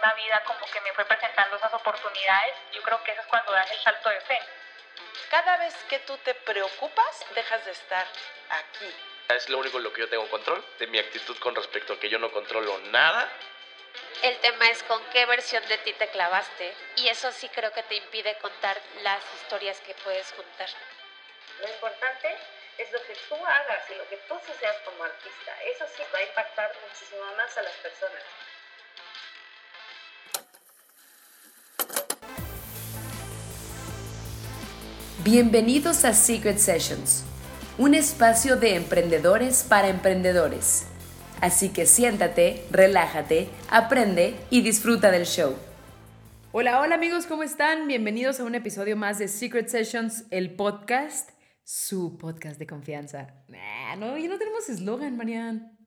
misma vida como que me fue presentando esas oportunidades, yo creo que eso es cuando das el salto de fe. Cada vez que tú te preocupas, dejas de estar aquí. Es lo único en lo que yo tengo control, de mi actitud con respecto a que yo no controlo nada. El tema es con qué versión de ti te clavaste y eso sí creo que te impide contar las historias que puedes juntar. Lo importante es lo que tú hagas y lo que tú seas como artista. Eso sí va a impactar muchísimo más a las personas. Bienvenidos a Secret Sessions, un espacio de emprendedores para emprendedores. Así que siéntate, relájate, aprende y disfruta del show. Hola, hola amigos, ¿cómo están? Bienvenidos a un episodio más de Secret Sessions, el podcast, su podcast de confianza. no, ya no tenemos eslogan, Marian.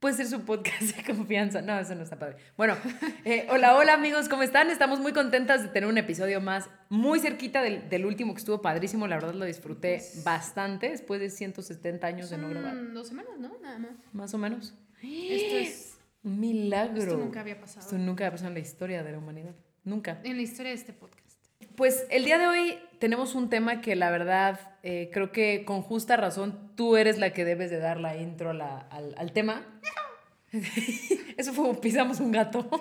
Puede ser su podcast de confianza. No, eso no está padre. Bueno, eh, hola, hola amigos, ¿cómo están? Estamos muy contentas de tener un episodio más, muy cerquita del, del último que estuvo padrísimo. La verdad lo disfruté Pues bastante después de 170 años de no grabar. Dos semanas, ¿no? Nada más. Más o menos. Esto es. Un milagro. Esto nunca había pasado. Esto nunca había pasado en la historia de la humanidad. Nunca. En la historia de este podcast. Pues el día de hoy tenemos un tema que la verdad eh, creo que con justa razón tú eres la que debes de dar la intro la- al, al tema. Eso fue pisamos un gato.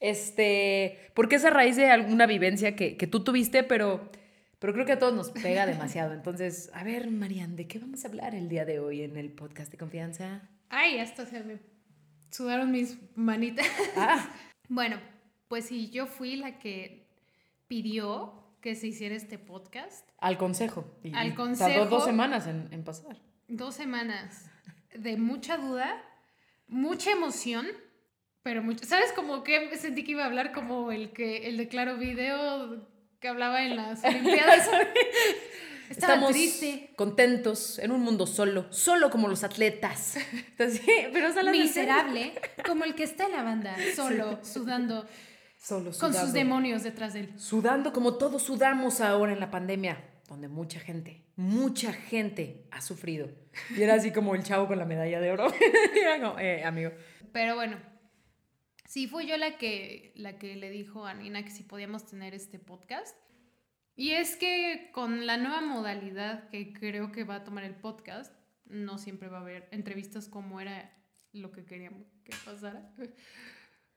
Este, porque es a raíz de alguna vivencia que, que tú tuviste, pero, pero creo que a todos nos pega demasiado. Entonces, a ver, Marian, ¿de qué vamos a hablar el día de hoy en el podcast de confianza? Ay, hasta se me sudaron mis manitas. Ah, Bueno, pues sí, yo fui la que pidió que se hiciera este podcast. al consejo. Y Al Tardó consejo. dos semanas en, en pasar. Dos semanas de mucha duda, mucha emoción, pero mucho. ¿Sabes como que sentí que iba a hablar como el que el de Claro Video que hablaba en las Olimpiadas? Estaba Estamos triste. contentos en un mundo solo, solo como los atletas. Entonces, sí, pero miserable, como el que está en la banda, solo, sudando, Solo con sudando. sus demonios detrás de él. Sudando como todos sudamos ahora en la pandemia, donde mucha gente, mucha gente ha sufrido. Y era así como el chavo con la medalla de oro. Y era como, eh, amigo. Pero bueno, sí fui yo la que, la que le dijo a Nina que si podíamos tener este podcast. Y es que con la nueva modalidad que creo que va a tomar el podcast, no siempre va a haber entrevistas como era lo que queríamos que pasara.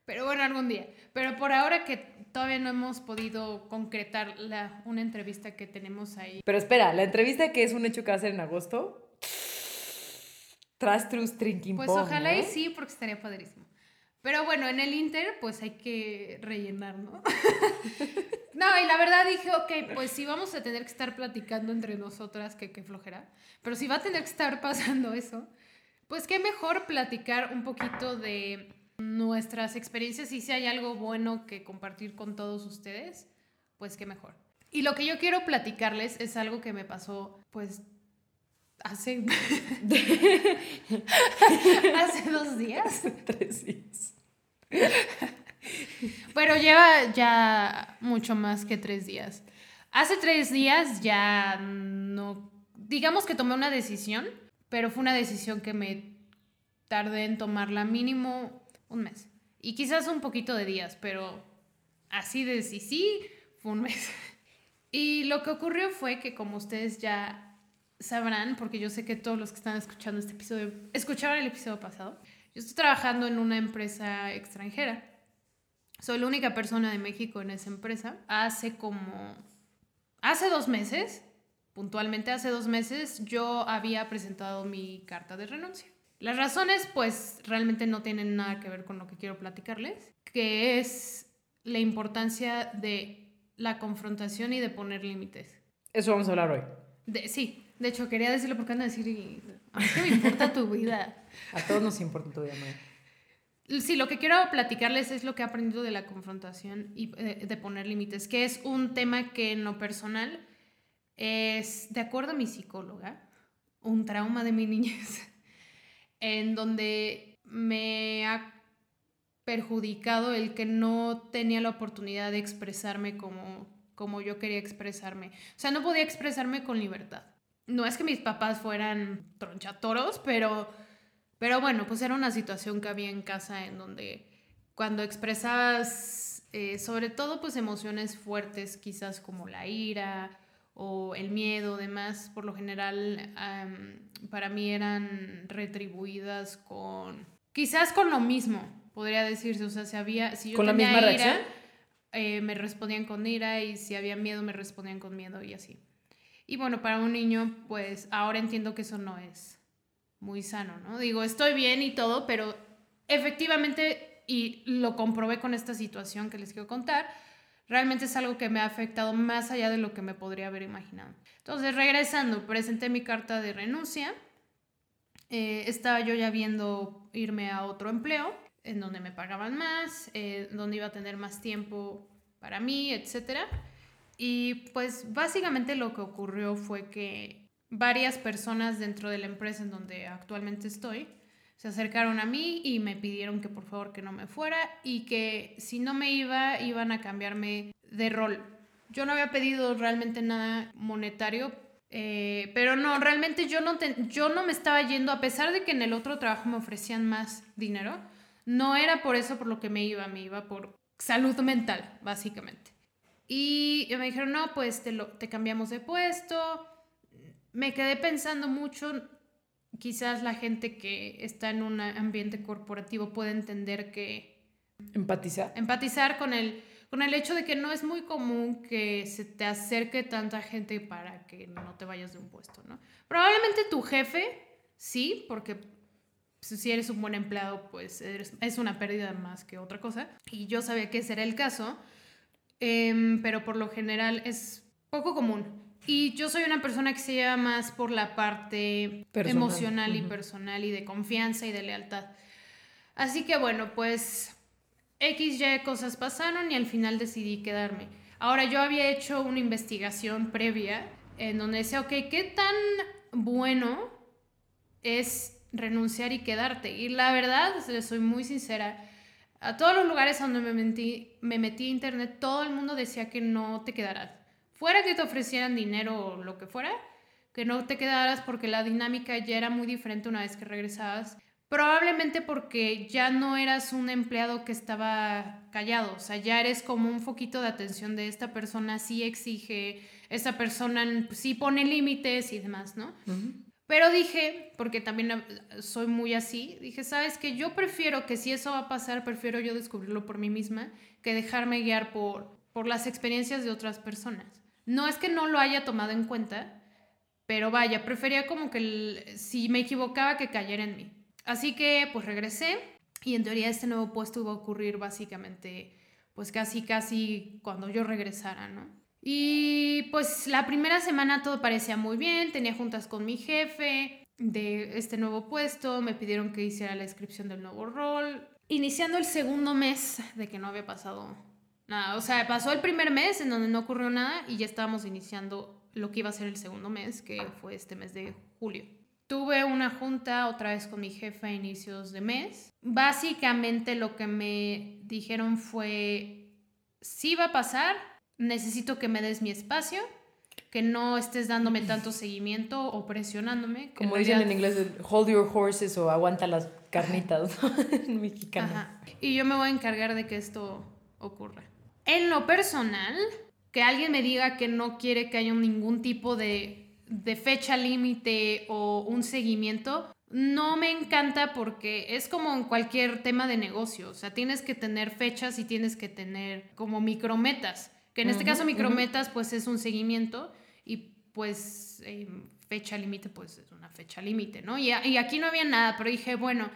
Pero bueno, algún día. Pero por ahora que todavía no hemos podido concretar la, una entrevista que tenemos ahí. Pero espera, la entrevista que es un hecho que va a ser en agosto. Trastrus Trinking Pues ojalá y sí, porque estaría padrísimo. Pero bueno, en el Inter, pues hay que rellenar, ¿no? no, y la verdad dije, ok, pues sí vamos a tener que estar platicando entre nosotras, que qué flojera. Pero si va a tener que estar pasando eso, pues qué mejor platicar un poquito de nuestras experiencias y si hay algo bueno que compartir con todos ustedes, pues qué mejor. Y lo que yo quiero platicarles es algo que me pasó, pues, hace... hace dos días. Tres días. Pero lleva ya mucho más que tres días. Hace tres días ya no, digamos que tomé una decisión, pero fue una decisión que me tardé en tomarla mínimo un mes. Y quizás un poquito de días, pero así de sí, sí, fue un mes. Y lo que ocurrió fue que como ustedes ya sabrán, porque yo sé que todos los que están escuchando este episodio escucharon el episodio pasado, yo estoy trabajando en una empresa extranjera. Soy la única persona de México en esa empresa. Hace como... Hace dos meses, puntualmente hace dos meses, yo había presentado mi carta de renuncia. Las razones, pues, realmente no tienen nada que ver con lo que quiero platicarles, que es la importancia de la confrontación y de poner límites. Eso vamos a hablar hoy. De, sí, de hecho, quería decirlo porque andan a decir, "Y, ¿a mí qué me importa tu vida? A todos nos importa tu vida, María. Sí, lo que quiero platicarles es lo que he aprendido de la confrontación y eh, de poner límites, que es un tema que en lo personal es, de acuerdo a mi psicóloga, un trauma de mi niñez, en donde me ha perjudicado el que no tenía la oportunidad de expresarme como, como yo quería expresarme. O sea, no podía expresarme con libertad. No es que mis papás fueran tronchatoros, pero, pero bueno, pues era una situación que había en casa en donde cuando expresabas eh, sobre todo pues emociones fuertes, quizás como la ira o el miedo, demás, por lo general para mí eran retribuidas con, quizás con lo mismo, podría decirse, o sea, si había, si yo ¿Con la tenía misma ira, eh, me respondían con ira y si había miedo me respondían con miedo y así. Y bueno, para un niño, pues ahora entiendo que eso no es muy sano, ¿no? Digo, estoy bien y todo, pero efectivamente, y lo comprobé con esta situación que les quiero contar, realmente es algo que me ha afectado más allá de lo que me podría haber imaginado. Entonces, regresando, presenté mi carta de renuncia. Eh, estaba yo ya viendo irme a otro empleo, en donde me pagaban más, eh, donde iba a tener más tiempo para mí, etc. Y pues básicamente lo que ocurrió fue que varias personas dentro de la empresa en donde actualmente estoy se acercaron a mí y me pidieron que por favor que no me fuera y que si no me iba iban a cambiarme de rol. Yo no había pedido realmente nada monetario, eh, pero no, realmente yo no, te- yo no me estaba yendo, a pesar de que en el otro trabajo me ofrecían más dinero, no era por eso por lo que me iba, me iba por salud mental, básicamente. Y me dijeron, no, pues te, lo, te cambiamos de puesto. Me quedé pensando mucho, quizás la gente que está en un ambiente corporativo puede entender que Empatizar. empatizar con el, con el hecho de que no es muy común que se te acerque tanta gente para que no te vayas de un puesto, ¿no? Probablemente tu jefe, sí, porque si eres un buen empleado, pues eres- es una pérdida más que otra cosa. Y yo sabía que ese era el caso, em, pero por lo general es poco común. Y yo soy una persona que se lleva más por la parte Personal. emocional y Ujú. personal y de confianza y de lealtad. Así que bueno, pues X, Y cosas pasaron y al final decidí quedarme. Ahora yo había hecho una investigación previa en donde decía, ok, ¿qué tan bueno es renunciar y quedarte? Y la verdad, les soy muy sincera, a todos los lugares donde me metí, me metí a internet, todo el mundo decía que no te quedarás. Fuera que te ofrecieran dinero o lo que fuera, que no te quedaras porque la dinámica ya era muy diferente una vez que regresabas. Probablemente porque ya no eras un empleado que estaba callado, o sea, ya eres como un foquito de atención de esta persona sí exige, esta persona sí pone límites y demás, ¿no? Pero dije, porque también soy muy así, dije, sabes que yo prefiero que si eso va a pasar, prefiero yo descubrirlo por mí misma que dejarme guiar por, por las experiencias de otras personas. No es que no lo haya tomado en cuenta, pero vaya, prefería como que si me equivocaba que cayera en mí. Así que pues regresé y en teoría este nuevo puesto iba a ocurrir básicamente pues casi casi cuando yo regresara, ¿no? Y pues la primera semana todo parecía muy bien, tenía juntas con mi jefe de este nuevo puesto, me pidieron que hiciera la inscripción del nuevo rol. Iniciando el segundo mes de que no había pasado nada, o sea, pasó el primer mes en donde no ocurrió nada y ya estábamos iniciando lo que iba a ser el segundo mes, que fue este mes de julio. Tuve una junta otra vez con mi jefe a inicios de mes. Básicamente lo que me dijeron fue, si va a pasar, necesito que me des mi espacio, que no estés dándome tanto seguimiento o presionándome. Como en dicen en inglés, hold your horses o aguanta las carnitas, en mexicano. Ajá. Y yo me voy a encargar de que esto ocurra. En lo personal, que alguien me diga que no quiere que haya ningún tipo de, de fecha límite o un seguimiento, no me encanta porque es como en cualquier tema de negocio. O sea, tienes que tener fechas y tienes que tener como micrometas. Que en este caso micrometas pues es un seguimiento y pues eh, fecha límite pues es una fecha límite, ¿no? Y aquí no había nada, pero dije, bueno,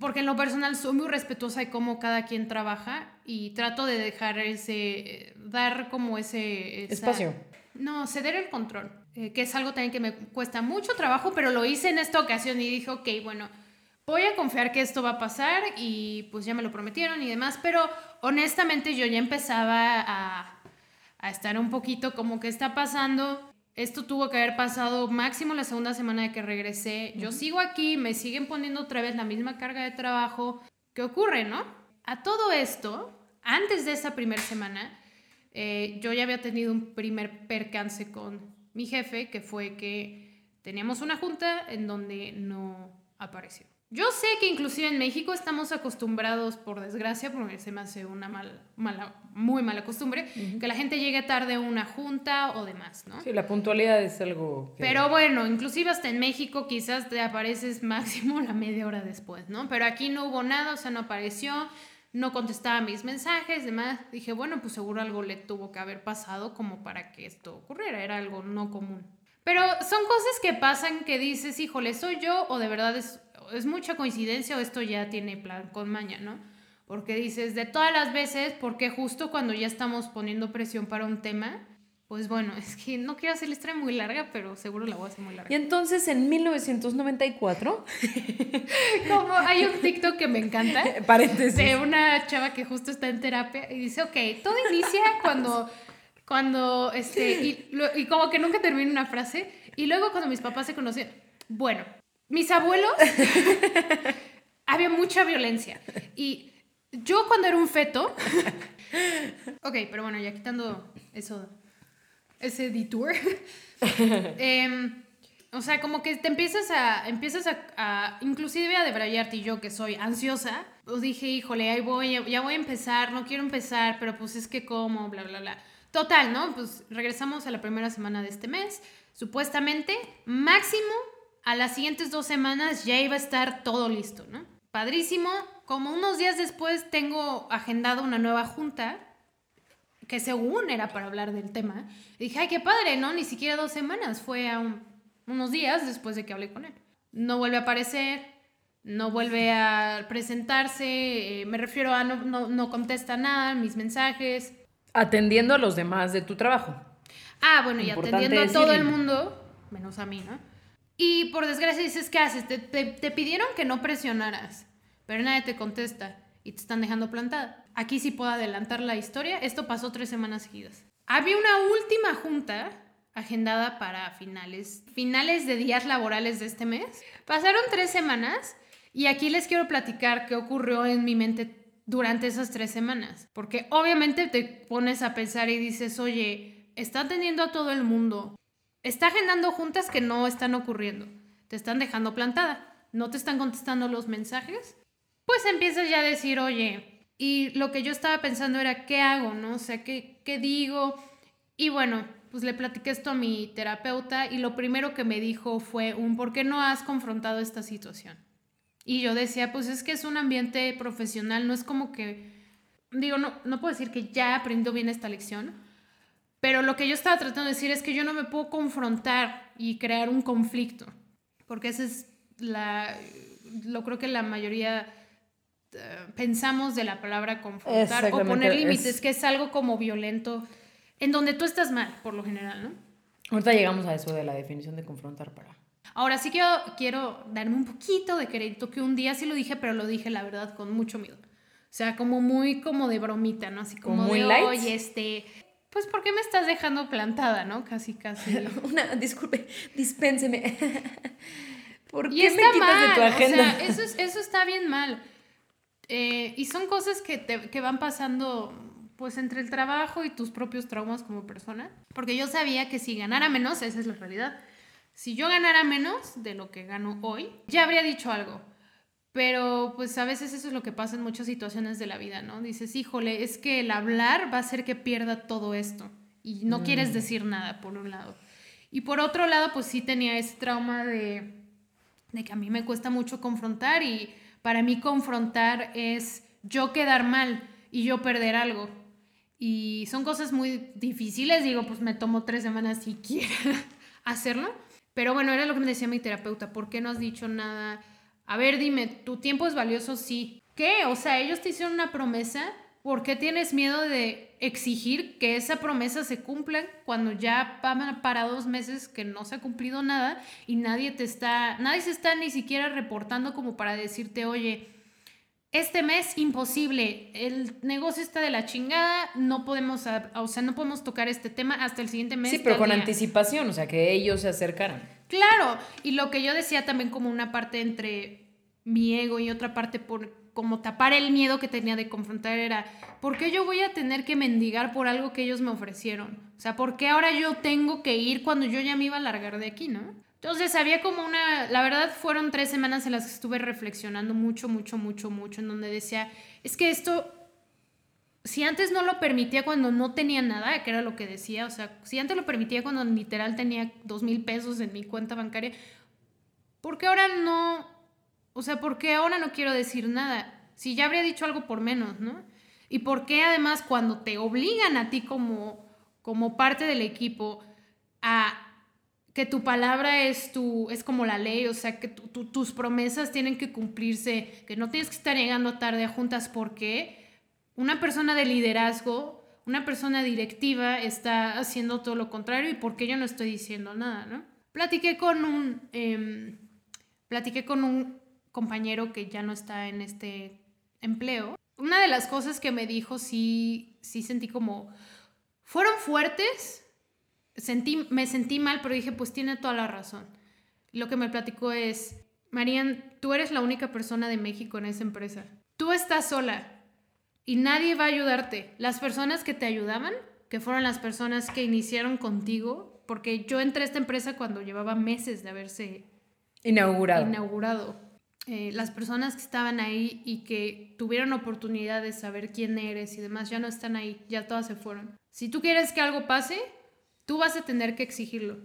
porque en lo personal soy muy respetuosa de cómo cada quien trabaja y trato de dejar ese, dar como ese... esa- Espacio. No, ceder el control, eh, que es algo también que me cuesta mucho trabajo, pero lo hice en esta ocasión y dije, ok, bueno, voy a confiar que esto va a pasar y pues ya me lo prometieron y demás, pero honestamente yo ya empezaba a, a estar un poquito como que está pasando. Esto tuvo que haber pasado máximo la segunda semana de que regresé. Yo sigo aquí, me siguen poniendo otra vez la misma carga de trabajo. ¿Qué ocurre, no? A todo esto, antes de esa primera semana, eh, yo ya había tenido un primer percance con mi jefe, que fue que teníamos una junta en donde no apareció. Yo sé que inclusive en México estamos acostumbrados, por desgracia, porque se me hace una mal, mala, muy mala costumbre, que la gente llegue tarde a una junta o demás, ¿no? Sí, la puntualidad es algo que... Pero bueno, inclusive hasta en México quizás te apareces máximo la media hora después, ¿no? Pero aquí no hubo nada, o sea, no apareció, no contestaba mis mensajes, demás. Dije, bueno, pues seguro algo le tuvo que haber pasado como para que esto ocurriera, era algo no común. Pero son cosas que pasan que dices, híjole, ¿soy yo o de verdad es, es mucha coincidencia o esto ya tiene plan con maña, ¿no? Porque dices, de todas las veces, porque justo cuando ya estamos poniendo presión para un tema, pues bueno, es que no quiero hacer la historia muy larga, pero seguro la voy a hacer muy Y larga. entonces en 1994, Como hay un TikTok que me encanta, paréntesis, de una chava que justo está en terapia y dice, ok, todo inicia cuando, cuando, este, y, y como que nunca termina una frase, y luego cuando mis papás se conocían, bueno, mis abuelos, había mucha violencia, y yo cuando era un feto, ok, pero bueno, ya quitando eso, ese detour, em, o sea, como que te empiezas a, empiezas a, a inclusive a debrayarte y yo que soy ansiosa, pues dije, híjole, ahí voy, ya voy a empezar, no quiero empezar, pero pues es que como, bla, bla, bla. Total, ¿no? Pues regresamos a la primera semana de este mes. Supuestamente, máximo, a las siguientes dos semanas ya iba a estar todo listo, ¿no? Padrísimo. Como unos días después tengo agendado una nueva junta que según era para hablar del tema. Y dije, ay, qué padre, ¿no? Ni siquiera dos semanas, fue a un- unos días después de que hablé con él. No vuelve a aparecer, no vuelve a presentarse, eh, me refiero a no, no, no contesta nada, mis mensajes. atendiendo a los demás de tu trabajo. Ah, bueno, y atendiendo a todo el mundo, menos a mí, ¿no? Y por desgracia dices, ¿qué haces? Te, te, pidieron que no presionaras, pero nadie te contesta y te están dejando plantada. Aquí sí puedo adelantar la historia. Esto pasó tres semanas seguidas. Había una última junta agendada para finales, finales de días laborales de este mes. Pasaron tres semanas y aquí les quiero platicar qué ocurrió en mi mente durante esas tres semanas. Porque obviamente te pones a pensar y dices, oye, está atendiendo a todo el mundo. Está agendando juntas que no están ocurriendo. Te están dejando plantada. No te están contestando los mensajes. Pues empiezas ya a decir, oye, y lo que yo estaba pensando era, ¿qué hago? ¿No? O ¿qué, qué digo? Y bueno, pues le platiqué esto a mi terapeuta y lo primero que me dijo fue un, ¿por qué no has confrontado esta situación? Y yo decía, pues es que es un ambiente profesional, no es como que, digo, no, no puedo decir que ya aprendido bien esta lección, pero lo que yo estaba tratando de decir es que yo no me puedo confrontar y crear un conflicto, porque esa es la, lo creo que la mayoría eh, pensamos de la palabra confrontar o poner es- límites, que es algo como violento, en donde tú estás mal, por lo general, ¿no? Ahorita llegamos a eso de la definición de confrontar para... Ahora sí quiero, quiero darme un poquito de crédito, que un día sí lo dije, pero lo dije la verdad con mucho miedo. O sea, como muy como de bromita, ¿no? Así como ¿Como muy de, light? oye, este, pues ¿por qué me estás dejando plantada, no? Casi, casi. Una, disculpe, dispénseme. ¿Por Y qué está me quitas mal, de tu agenda? o sea, eso, es- eso está bien mal. Eh, y son cosas que, te, que van pasando pues entre el trabajo y tus propios traumas como persona. Porque yo sabía que si ganara menos, esa es la realidad. Si yo ganara menos de lo que gano hoy, ya habría dicho algo. Pero pues a veces eso es lo que pasa en muchas situaciones de la vida, ¿no? Dices, híjole, es que el hablar va a hacer que pierda todo esto. Y no quieres decir nada, por un lado. Y por otro lado, pues sí tenía ese trauma de, de que a mí me cuesta mucho confrontar y para mí confrontar es yo quedar mal y yo perder algo. Y son cosas muy difíciles, digo, pues me tomó tres semanas siquiera hacerlo. Pero bueno, era lo que me decía mi terapeuta, ¿por qué no has dicho nada? A ver, dime, ¿tu tiempo es valioso? Sí. ¿Qué? O sea, ellos te hicieron una promesa, ¿por qué tienes miedo de exigir que esa promesa se cumpla cuando ya van para dos meses que no se ha cumplido nada y nadie te está, nadie se está ni siquiera reportando como para decirte, oye, este mes imposible, el negocio está de la chingada, no podemos, o sea, no podemos tocar este tema hasta el siguiente mes. Sí, pero con día". anticipación, o sea, que ellos se acercaran. Claro, y lo que yo decía también como una parte entre mi ego y otra parte por como tapar el miedo que tenía de confrontar era, ¿por qué yo voy a tener que mendigar por algo que ellos me ofrecieron? O sea, ¿por qué ahora yo tengo que ir cuando yo ya me iba a largar de aquí, no? Entonces había como una, la verdad fueron tres semanas en las que estuve reflexionando mucho, mucho, mucho, mucho, en donde decía, es que esto, si antes no lo permitía cuando no tenía nada, que era lo que decía, o sea, si antes lo permitía cuando literal tenía dos mil pesos en mi cuenta bancaria, ¿por qué ahora no, o sea, por qué ahora no quiero decir nada? Si ya habría dicho algo por menos, ¿no? Y por qué además cuando te obligan a ti como, como parte del equipo a que tu palabra es, tu, es como la ley, o sea, que tu- tu- tus promesas tienen que cumplirse, que no tienes que estar llegando tarde a juntas porque una persona de liderazgo, una persona directiva está haciendo todo lo contrario y porque yo no estoy diciendo nada, ¿no? Platiqué con un, em, platiqué con un compañero que ya no está en este empleo. Una de las cosas que me dijo sí, sí sentí como, fueron fuertes, sentí, me sentí mal, pero dije, pues tiene toda la razón. Lo que me platicó es, Marian, tú eres la única persona de México en esa empresa. Tú estás sola y nadie va a ayudarte. Las personas que te ayudaban, que fueron las personas que iniciaron contigo, porque yo entré a esta empresa cuando llevaba meses de haberse Inaugurado. inaugurado. Eh, las personas que estaban ahí y que tuvieron oportunidad de saber quién eres y demás ya no están ahí, ya todas se fueron. Si tú quieres que algo pase, tú vas a tener que exigirlo.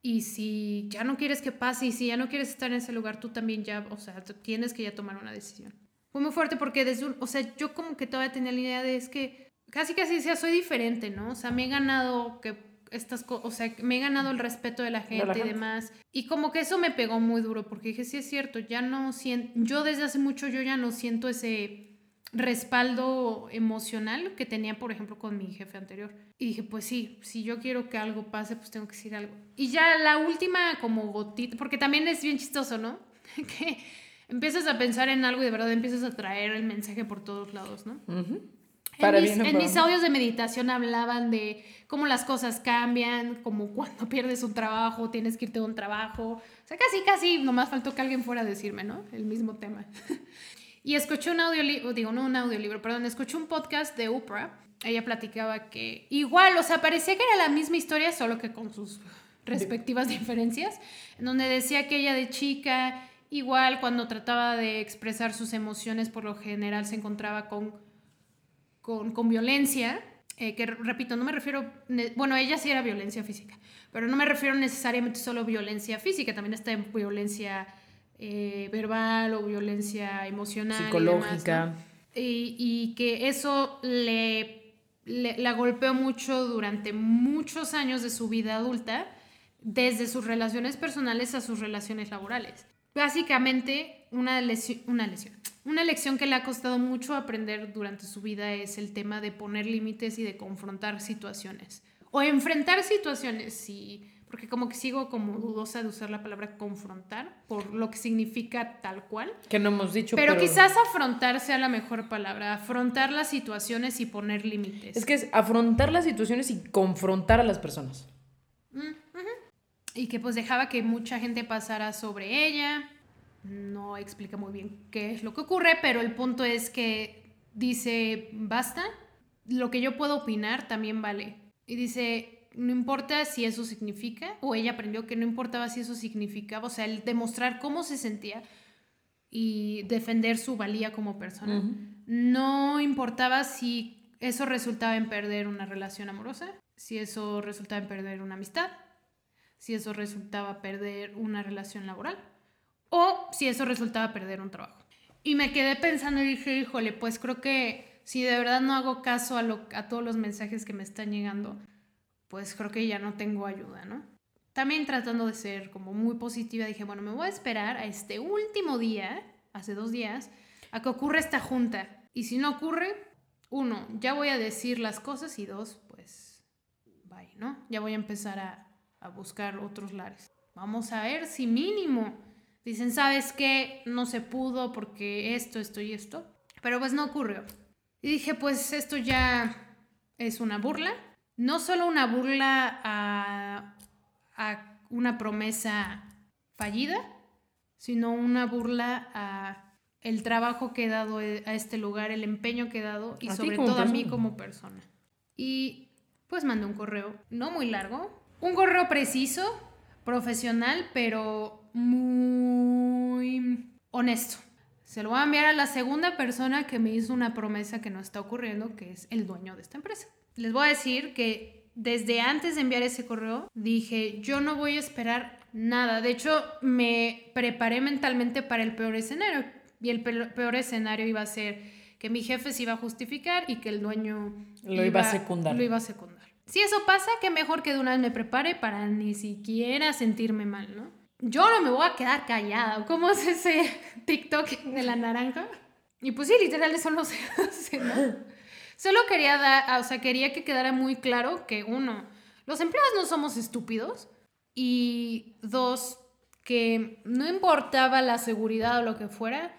Y si ya no quieres que pase y si ya no quieres estar en ese lugar, tú también ya, o sea, tienes que ya tomar una decisión. Fue muy fuerte porque desde un, o sea, yo como que todavía tenía la idea de es que casi casi decía, soy diferente, ¿no? O sea, me he ganado que estas cosas, o sea, me he ganado el respeto de la gente y gente. demás. Y como que eso me pegó muy duro porque dije, sí es cierto, ya no siento, yo desde hace mucho yo ya no siento ese respaldo emocional que tenía, por ejemplo, con mi jefe anterior. Y dije, pues sí, si yo quiero que algo pase, pues tengo que decir algo. Y ya la última como gotita, porque también es bien chistoso, ¿no? que empiezas a pensar en algo y de verdad empiezas a traer el mensaje por todos lados, ¿no? En Para mis, bien en mis audios de meditación hablaban de cómo las cosas cambian, como cuando pierdes un trabajo, tienes que irte de un trabajo. O sea, casi, casi, nomás faltó que alguien fuera a decirme, ¿no? El mismo tema. y escuché un audiolibro, digo, no un audiolibro, perdón, escuché un podcast de Oprah. Ella platicaba que igual, o sea, parecía que era la misma historia, solo que con sus respectivas diferencias, en donde decía que ella de chica, igual cuando trataba de expresar sus emociones, por lo general se encontraba con con, con violencia, eh, que repito, no me refiero, bueno, ella sí era violencia física, pero no me refiero necesariamente solo a violencia física, también está en violencia eh, verbal o violencia emocional. y Psicológica. demás, ¿no? y, y que eso le, le- la golpeó mucho durante muchos años de su vida adulta, desde sus relaciones personales a sus relaciones laborales. Básicamente, una lesión, una lesión, una lección que le ha costado mucho aprender durante su vida es el tema de poner límites y de confrontar situaciones. O enfrentar situaciones, sí, porque como que sigo como dudosa de usar la palabra confrontar por lo que significa tal cual. Que no hemos dicho. Pero, quizás afrontar sea la mejor palabra, afrontar las situaciones y poner límites. Es que es afrontar las situaciones y confrontar a las personas. Y que pues dejaba que mucha gente pasara sobre ella. No explica muy bien qué es lo que ocurre, pero el punto es que dice, basta, lo que yo puedo opinar también vale. Y dice, no importa si eso significa, o ella aprendió que no importaba si eso significaba, o sea, el demostrar cómo se sentía y defender su valía como persona. No importaba si eso resultaba en perder una relación amorosa, si eso resultaba en perder una amistad, si eso resultaba perder una relación laboral o si eso resultaba perder un trabajo. Y me quedé pensando y dije, híjole, pues creo que si de verdad no hago caso a, lo, a todos los mensajes que me están llegando, pues creo que ya no tengo ayuda, ¿no? También tratando de ser como muy positiva, dije, bueno, me voy a esperar a este último día, hace dos días, a que ocurra esta junta. Y si no ocurre, uno, ya voy a decir las cosas y dos, pues, bye, ¿no? Ya voy a empezar a, a buscar otros lares. Vamos a ver si mínimo dicen, ¿sabes qué? No se pudo porque esto, esto y esto. Pero pues no ocurrió. Y dije, pues esto ya es una burla. No solo una burla a, a una promesa fallida, sino una burla a el trabajo que he dado a este lugar, el empeño que he dado y sobre todo a mí como persona. Y pues mandé un correo, no muy largo, un correo preciso, profesional, pero muy honesto. Se lo voy a enviar a la segunda persona que me hizo una promesa que no está ocurriendo, que es el dueño de esta empresa. Les voy a decir que desde antes de enviar ese correo dije, yo no voy a esperar nada. De hecho, me preparé mentalmente para el peor escenario. Y el pe- peor escenario iba a ser que mi jefe se iba a justificar y que el dueño Lo iba a secundar. Lo iba a secundar. Si eso pasa, qué mejor que de una vez me prepare para ni siquiera sentirme mal, ¿no? Yo no me voy a quedar callada. ¿Cómo es ese TikTok de la naranja? Y pues sí, literal, eso. Solo quería dar, o sea, quería que quedara muy claro que uno, los empleados no somos estúpidos y dos, que no importaba la seguridad o lo que fuera,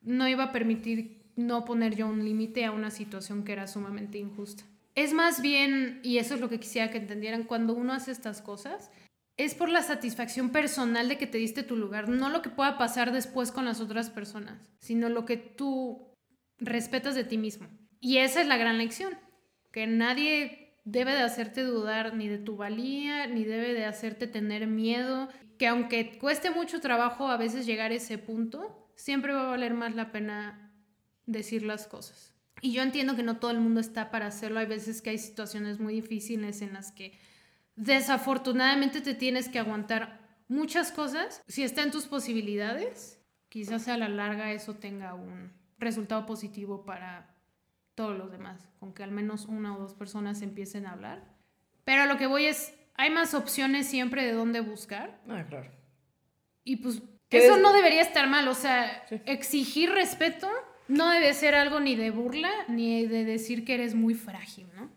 no iba a permitir no poner yo un límite a una situación que era sumamente injusta. Es más bien, y eso es lo que quisiera que entendieran, cuando uno hace estas cosas, es por la satisfacción personal de que te diste tu lugar, no lo que pueda pasar después con las otras personas, sino lo que tú respetas de ti mismo. Y esa es la gran lección, que nadie debe de hacerte dudar ni de tu valía, ni debe de hacerte tener miedo, que aunque cueste mucho trabajo a veces llegar a ese punto, siempre va a valer más la pena decir las cosas. Y yo entiendo que no todo el mundo está para hacerlo, hay veces que hay situaciones muy difíciles en las que desafortunadamente te tienes que aguantar muchas cosas. Si está en tus posibilidades, quizás a la larga eso tenga un resultado positivo para todos los demás, con que al menos una o dos personas empiecen a hablar. Pero a lo que voy es, hay más opciones siempre de dónde buscar. Ah, claro. Y pues ¿Qué eso no debería estar mal, o sea, Sí. exigir respeto no debe ser algo ni de burla ni de decir que eres muy frágil, ¿no?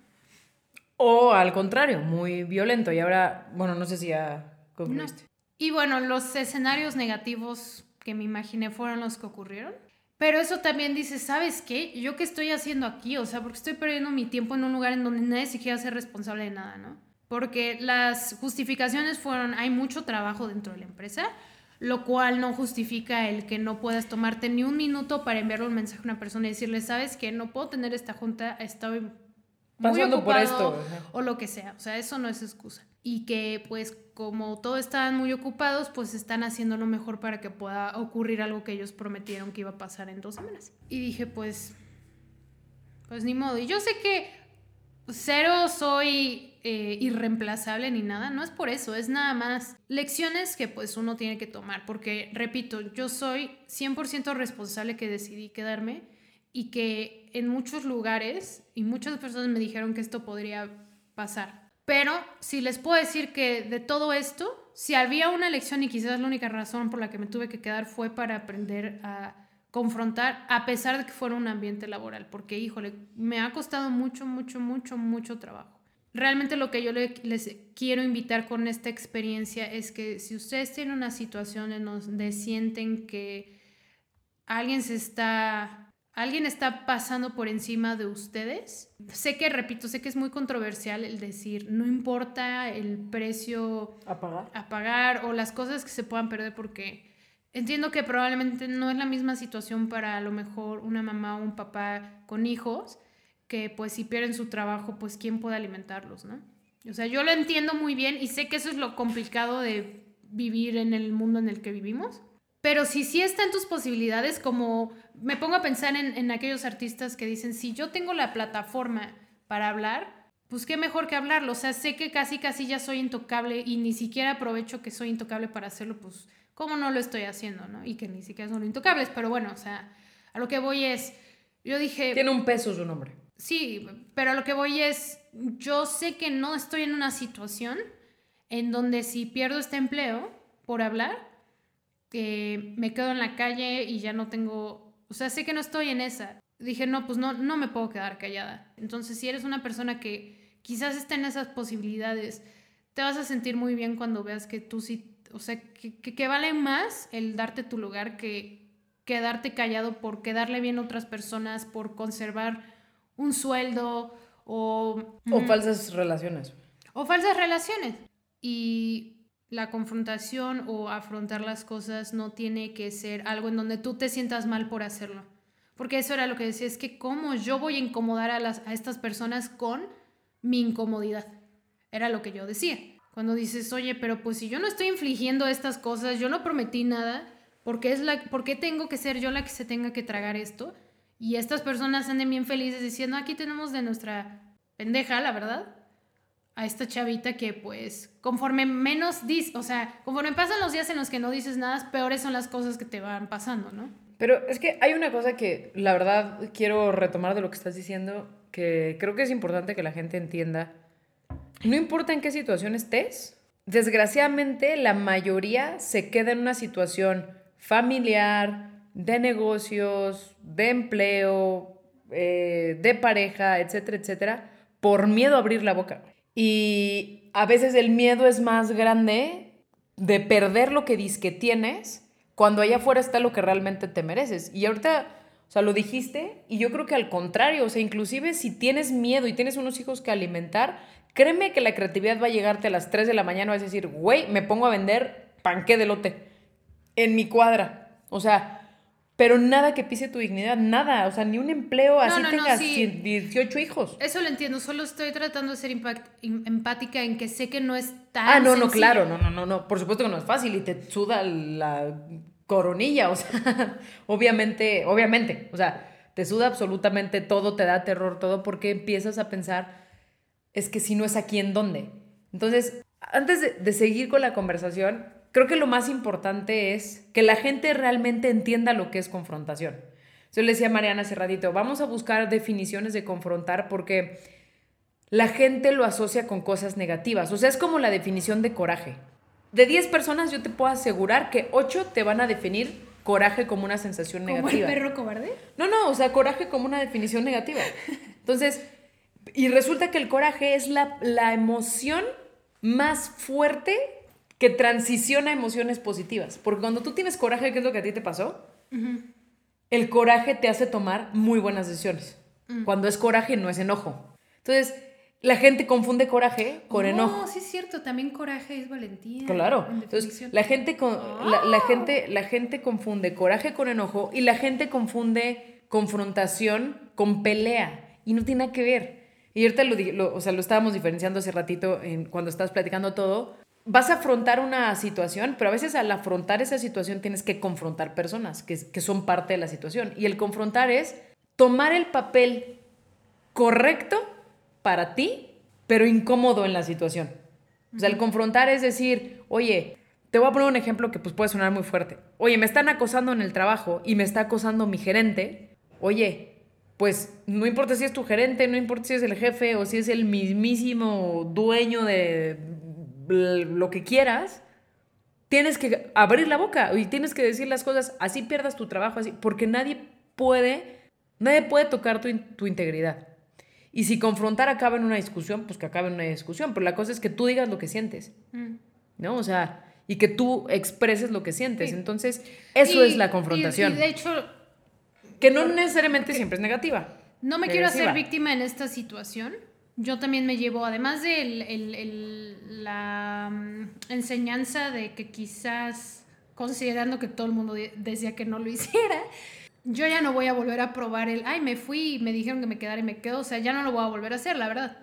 O al contrario, muy violento. Y ahora, bueno, no sé si ya concluiste. Y bueno, los escenarios negativos que me imaginé fueron los que ocurrieron. Pero eso también dice, ¿sabes qué? ¿Yo qué estoy haciendo aquí? O sea, porque estoy perdiendo mi tiempo en un lugar en donde nadie se quiere hacer responsable de nada, ¿no? Porque las justificaciones fueron, hay mucho trabajo dentro de la empresa, lo cual no justifica el que no puedas tomarte ni un minuto para enviarle un mensaje a una persona y decirle, ¿sabes qué? No puedo tener esta junta, estoy muy Pasando por ocupado", esto, ajá. o lo que sea. O sea, eso no es excusa. Y que pues como todos estaban muy ocupados, pues están haciendo lo mejor para que pueda ocurrir algo que ellos prometieron que iba a pasar en dos semanas. Y dije, pues, pues ni modo. Y yo sé que cero soy eh, irreemplazable ni nada, no es por eso, es nada más lecciones que pues uno tiene que tomar, porque repito, yo soy 100% responsable que decidí quedarme y que en muchos lugares y muchas personas me dijeron que esto podría pasar. Pero si les puedo decir que de todo esto, si había una lección y quizás la única razón por la que me tuve que quedar fue para aprender a confrontar a pesar de que fuera un ambiente laboral, porque híjole, me ha costado mucho, mucho, mucho, mucho trabajo. Realmente lo que yo le- les quiero invitar con esta experiencia es que si ustedes tienen una situación en donde sienten que alguien se está alguien está pasando por encima de ustedes. Sé que, repito, sé que es muy controversial el decir, no importa el precio ¿Apagar? a pagar o las cosas que se puedan perder porque entiendo que probablemente no es la misma situación para a lo mejor una mamá o un papá con hijos que pues si pierden su trabajo pues quién puede alimentarlos, ¿no? O sea, yo lo entiendo muy bien y sé que eso es lo complicado de vivir en el mundo en el que vivimos. Pero si sí está en tus posibilidades, como me pongo a pensar en, en aquellos artistas que dicen, si yo tengo la plataforma para hablar, pues qué mejor que hablarlo. O sea, sé que casi, casi ya soy intocable y ni siquiera aprovecho que soy intocable para hacerlo, pues, ¿cómo no lo estoy haciendo, no? Y que ni siquiera son intocables. Pero bueno, o sea, a lo que voy es, yo dije... Tiene un peso su nombre. Sí, pero lo que voy es, yo sé que no estoy en una situación en donde si pierdo este empleo por hablar, que me quedo en la calle y ya no tengo, o sea, sé que no estoy en esa. Dije, no, pues no, no me puedo quedar callada. Entonces, si eres una persona que quizás está en esas posibilidades, te vas a sentir muy bien cuando veas que tú sí, o sea, que, que, que vale más el darte tu lugar que quedarte callado por quedarle bien a otras personas, por conservar un sueldo o... O mm, falsas relaciones. o falsas relaciones. Y la confrontación o afrontar las cosas no tiene que ser algo en donde tú te sientas mal por hacerlo. Porque eso era lo que decía, es que cómo yo voy a incomodar a, las, a estas personas con mi incomodidad. Era lo que yo decía. Cuando dices, oye, pero pues si yo no estoy infligiendo estas cosas, yo no prometí nada, ¿por qué, es la, ¿por qué tengo que ser yo la que se tenga que tragar esto? Y estas personas anden bien felices diciendo, aquí tenemos de nuestra pendeja, la verdad, a esta chavita que pues conforme menos dis, o sea, conforme pasan los días en los que no dices nada, peores son las cosas que te van pasando, ¿no? Pero es que hay una cosa que la verdad quiero retomar de lo que estás diciendo, que creo que es importante que la gente entienda. No importa en qué situación estés, desgraciadamente la mayoría se queda en una situación familiar, de negocios, de empleo, eh, de pareja, etcétera, etcétera, por miedo a abrir la boca. Y a veces el miedo es más grande de perder lo que que tienes cuando allá afuera está lo que realmente te mereces. Y ahorita, o sea, lo dijiste y yo creo que al contrario, o sea, inclusive si tienes miedo y tienes unos hijos que alimentar, créeme que la creatividad va a llegarte a las 3 de la mañana, vas a decir, güey, me pongo a vender panqué de lote en mi cuadra. O sea, pero nada que pise tu dignidad, nada, o sea, ni un empleo así no, no, tengas sí. 18 hijos. Eso lo entiendo, solo estoy tratando de ser impact- em- empática en que sé que no es tan Ah, no, no, claro, no, no, no, no, por supuesto que no es fácil y te suda la coronilla, o sea, obviamente, obviamente, o sea, te suda absolutamente todo, te da terror todo porque empiezas a pensar, es que si no es aquí, ¿en dónde? Entonces, antes de, de seguir con la conversación, creo que lo más importante es que la gente realmente entienda lo que es confrontación. Yo le decía a Mariana hace ratito, vamos a buscar definiciones de confrontar porque la gente lo asocia con cosas negativas. O sea, es como la definición de coraje. De 10 personas yo te puedo asegurar que 8 te van a definir coraje como una sensación ¿Como el negativa. perro cobarde? No, no, o sea, coraje como una definición negativa. Entonces, y resulta que el coraje es la, la emoción más fuerte que transiciona emociones positivas. Porque cuando tú tienes coraje, ¿qué es lo que a ti te pasó? El coraje te hace tomar muy buenas decisiones. Cuando es coraje, no es enojo. Entonces, la gente confunde coraje con enojo. No, sí es cierto, también coraje es valentía. Claro. en Entonces, la gente, con, la, la gente, la gente confunde coraje con enojo y la gente confunde confrontación con pelea. Y no tiene nada que ver. Y ahorita lo, lo- o sea, lo estábamos diferenciando hace ratito en, cuando estabas platicando todo. Vas a afrontar una situación, pero a veces al afrontar esa situación tienes que confrontar personas que, que son parte de la situación. Y el confrontar es tomar el papel correcto para ti, pero incómodo en la situación. O sea, el confrontar es decir, oye, te voy a poner un ejemplo que pues puede sonar muy fuerte. Oye, me están acosando en el trabajo y me está acosando mi gerente. Oye, pues no importa si es tu gerente, no importa si es el jefe o si es el mismísimo dueño de lo que quieras, tienes que abrir la boca y tienes que decir las cosas, así pierdas tu trabajo, así, porque nadie puede, nadie puede tocar tu, tu integridad. Y si confrontar acaba en una discusión, pues que acabe en una discusión, pero la cosa es que tú digas lo que sientes, Mm. ¿no? O sea, y que tú expreses lo que sientes. Entonces, eso Y- es la confrontación, Y, de hecho, que no necesariamente siempre es negativa. no me quiero hacer víctima en esta situación. Yo también me llevo, además de el- el- el- la mm, enseñanza de que quizás, considerando que todo el mundo de- decía que no lo hiciera, yo ya no voy a volver a probar el, ay, me fui y me dijeron que me quedara y me quedo. O sea, ya no lo voy a volver a hacer, la verdad.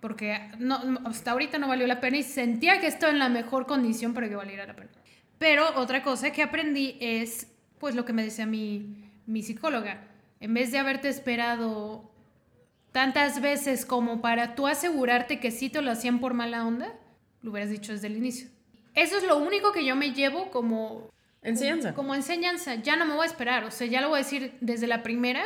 Porque no- hasta ahorita no valió la pena y sentía que estaba en la mejor condición para que valiera la pena. Pero otra cosa que aprendí es, pues lo que me decía mi, mi psicóloga. En vez de haberte esperado tantas veces como para tú asegurarte que sí te lo hacían por mala onda, lo hubieras dicho desde el inicio. Eso es lo único que yo me llevo como Enseñanza. como enseñanza. Ya no me voy a esperar, o sea, ya lo voy a decir desde la primera